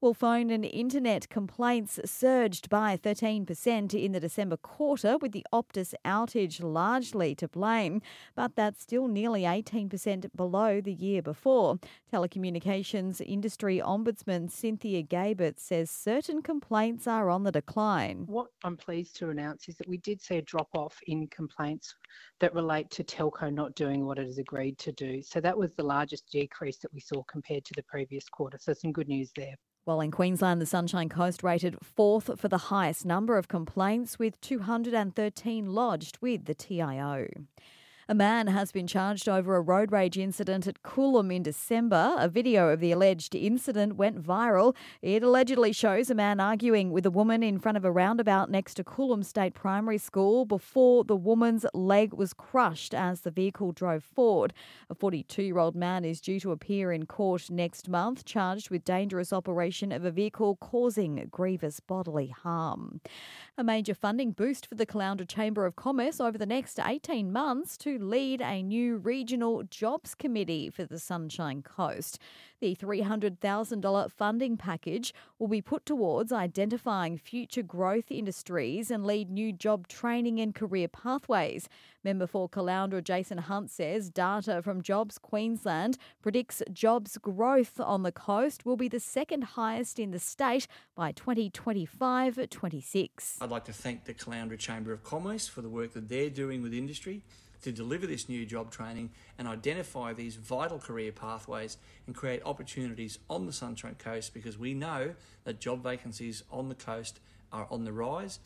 Well, phone and internet complaints surged by 13% in the December quarter, with the Optus outage largely to blame, but that's still nearly 18% below the year before. Telecommunications industry ombudsman Cynthia Gebert says certain complaints are on the decline. What I'm pleased to announce is that we did see a drop off in complaints that relate to telco not doing what it has agreed to do. So that was the largest decrease that we saw compared to the previous quarter. So some good news there. While in Queensland, the Sunshine Coast rated fourth for the highest number of complaints, with 213 lodged with the TIO. A man has been charged over a road rage incident at Coolum in December. A video of the alleged incident went viral. It allegedly shows a man arguing with a woman in front of a roundabout next to Coolum State Primary School before the woman's leg was crushed as the vehicle drove forward. A 42 year old man is due to appear in court next month, charged with dangerous operation of a vehicle causing grievous bodily harm. A major funding boost for the Caloundra Chamber of Commerce over the next 18 months to lead a new regional jobs committee for the Sunshine Coast. The $300,000 funding package will be put towards identifying future growth industries and lead new job training and career pathways. Member for Caloundra Jason Hunt says data from Jobs Queensland predicts jobs growth on the coast will be the second highest in the state by 2025 26. I'd like to thank the Caloundra Chamber of Commerce for the work that they're doing with industry to deliver this new job training and identify these vital career pathways and create opportunities on the Sunshine Coast because we know that job vacancies on the coast are on the rise